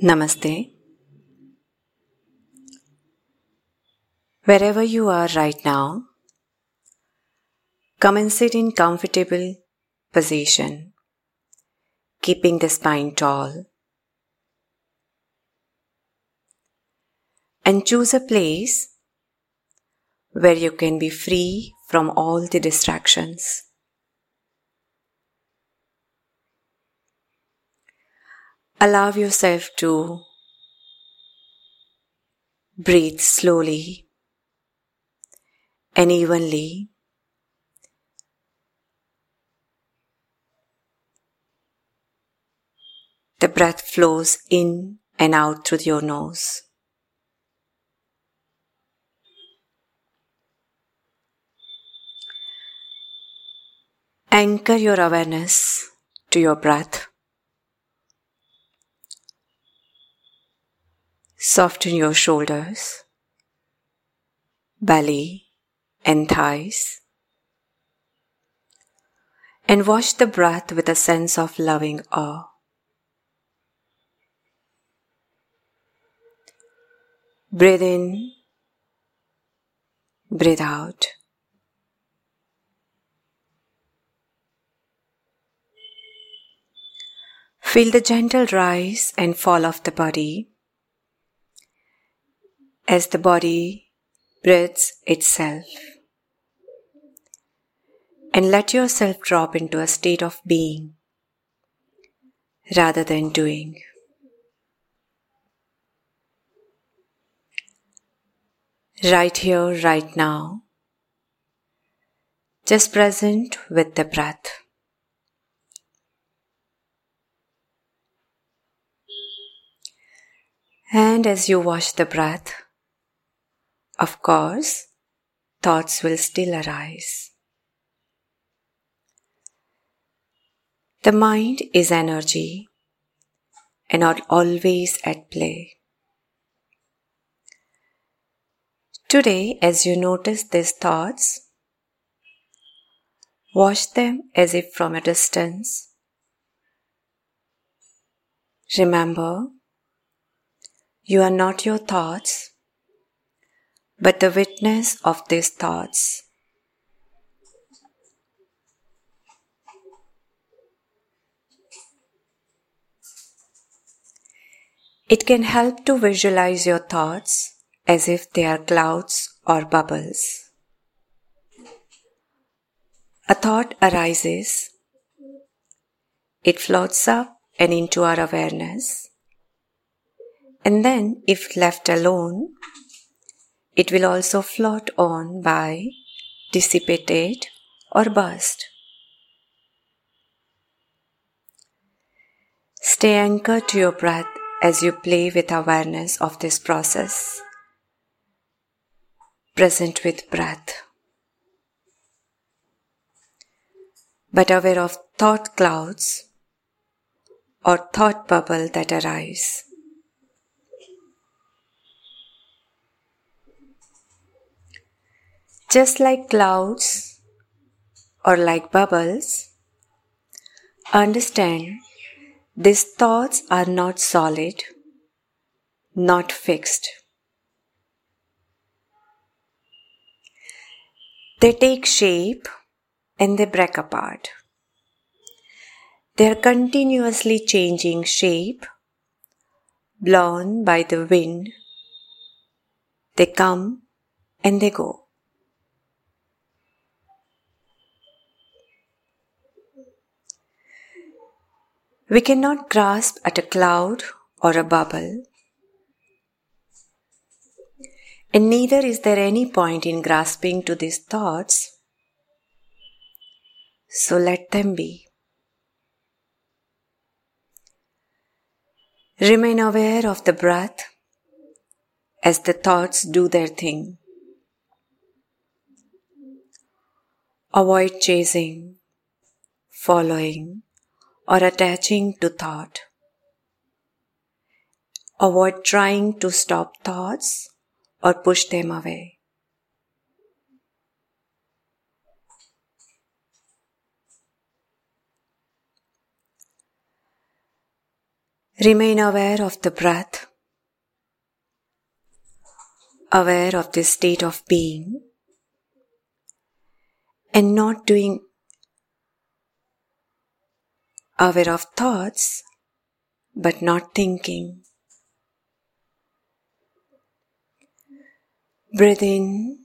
Namaste. Wherever you are right now, come and sit in comfortable position, keeping the spine tall. And choose a place where you can be free from all the distractions. Allow yourself to breathe slowly and evenly. The breath flows in and out through your nose. Anchor your awareness to your breath. Soften your shoulders, belly, and thighs. And watch the breath with a sense of loving awe. Breathe in, breathe out. Feel the gentle rise and fall of the body as the body breathes itself. And let yourself drop into a state of being rather than doing. Right here, right now, just present with the breath. And as you watch the breath, of course, thoughts will still arise. The mind is energy and not always at play. Today, as you notice these thoughts, watch them as if from a distance. Remember, you are not your thoughts, but the witness of these thoughts. It can help to visualize your thoughts as if they are clouds or bubbles. A thought arises, it floats up and into our awareness and then, if left alone, it will also float on by, dissipated, or burst. Stay anchored to your breath as you play with awareness of this process. Present with breath. But aware of thought clouds or thought bubble that arise. Just like clouds or like bubbles, understand these thoughts are not solid, not fixed. They take shape and they break apart. They are continuously changing shape, blown by the wind. They come and they go. We cannot grasp at a cloud or a bubble, and neither is there any point in grasping to these thoughts, so let them be. Remain aware of the breath as the thoughts do their thing. Avoid chasing, following, or attaching to thought. Avoid trying to stop thoughts or push them away. Remain aware of the breath, aware of this state of being, and not doing aware of thoughts, but not thinking. Breathe in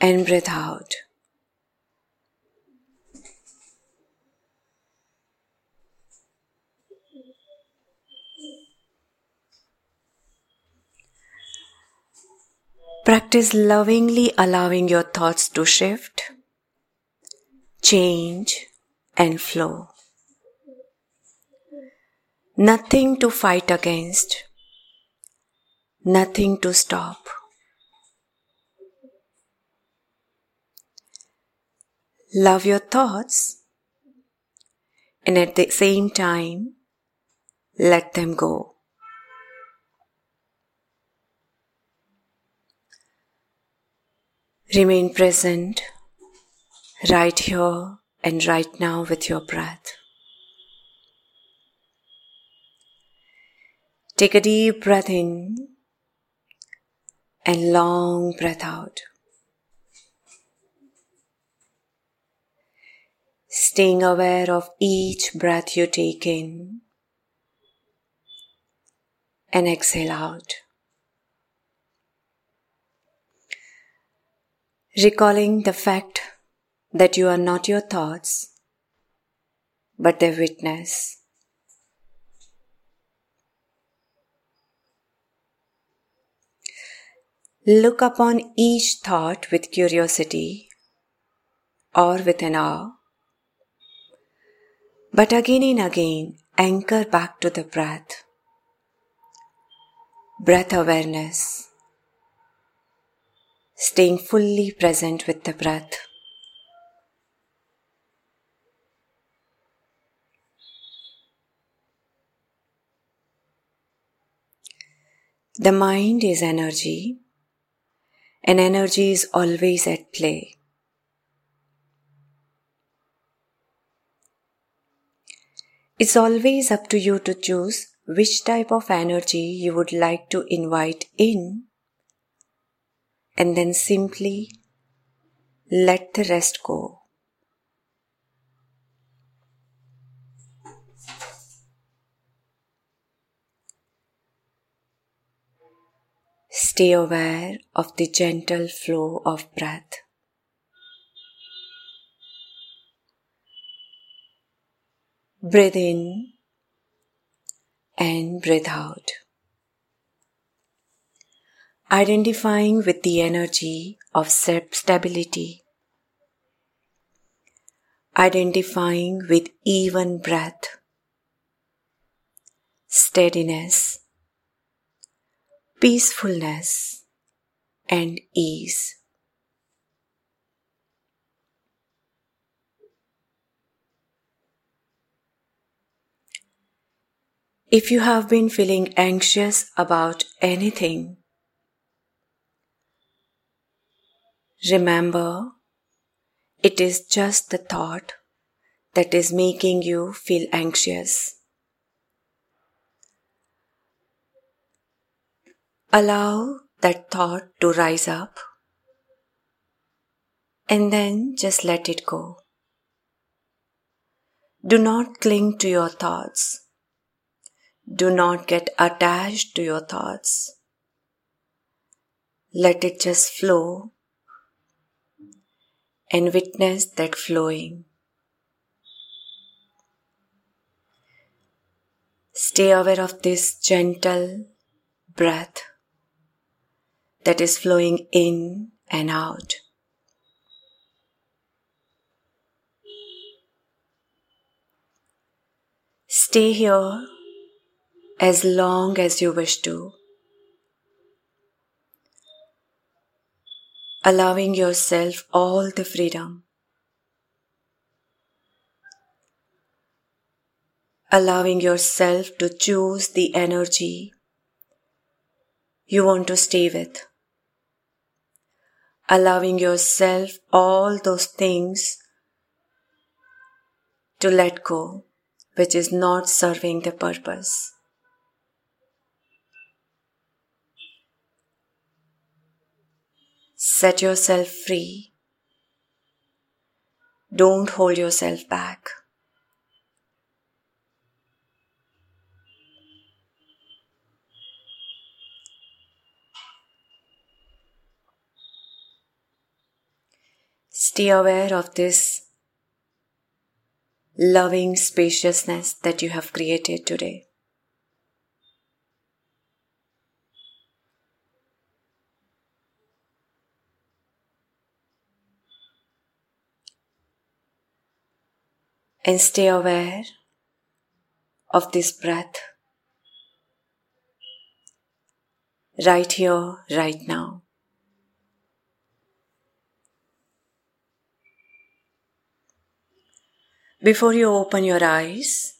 and breathe out. Practice lovingly allowing your thoughts to shift, change, and flow. Nothing to fight against, nothing to stop. Love your thoughts and at the same time let them go. Remain present right here and right now with your breath. Take a deep breath in and long breath out. Staying aware of each breath you take in and exhale out. recalling the fact that you are not your thoughts, but their witness. Look upon each thought with curiosity or with an awe, but again and again anchor back to the breath. Breath awareness staying fully present with the breath. The mind is energy, and energy is always at play. It's always up to you to choose which type of energy you would like to invite in and then simply let the rest go. Stay aware of the gentle flow of breath. Breathe in and breathe out identifying with the energy of self stability. identifying with even breath, steadiness, peacefulness, and ease. If you have been feeling anxious about anything, Remember, it is just the thought that is making you feel anxious. Allow that thought to rise up and then just let it go. Do not cling to your thoughts. Do not get attached to your thoughts. Let it just flow and witness that flowing. Stay aware of this gentle breath that is flowing in and out. Stay here as long as you wish to. allowing yourself all the freedom. Allowing yourself to choose the energy you want to stay with. Allowing yourself all those things to let go which is not serving the purpose. Set yourself free. Don't hold yourself back. Stay aware of this loving spaciousness that you have created today. And stay aware of this breath right here, right now. Before you open your eyes,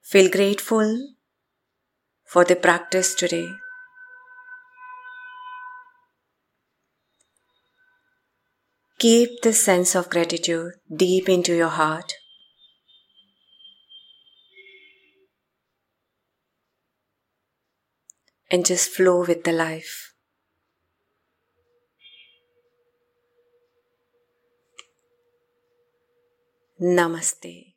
feel grateful for the practice today. Keep this sense of gratitude deep into your heart. And just flow with the life. Namaste.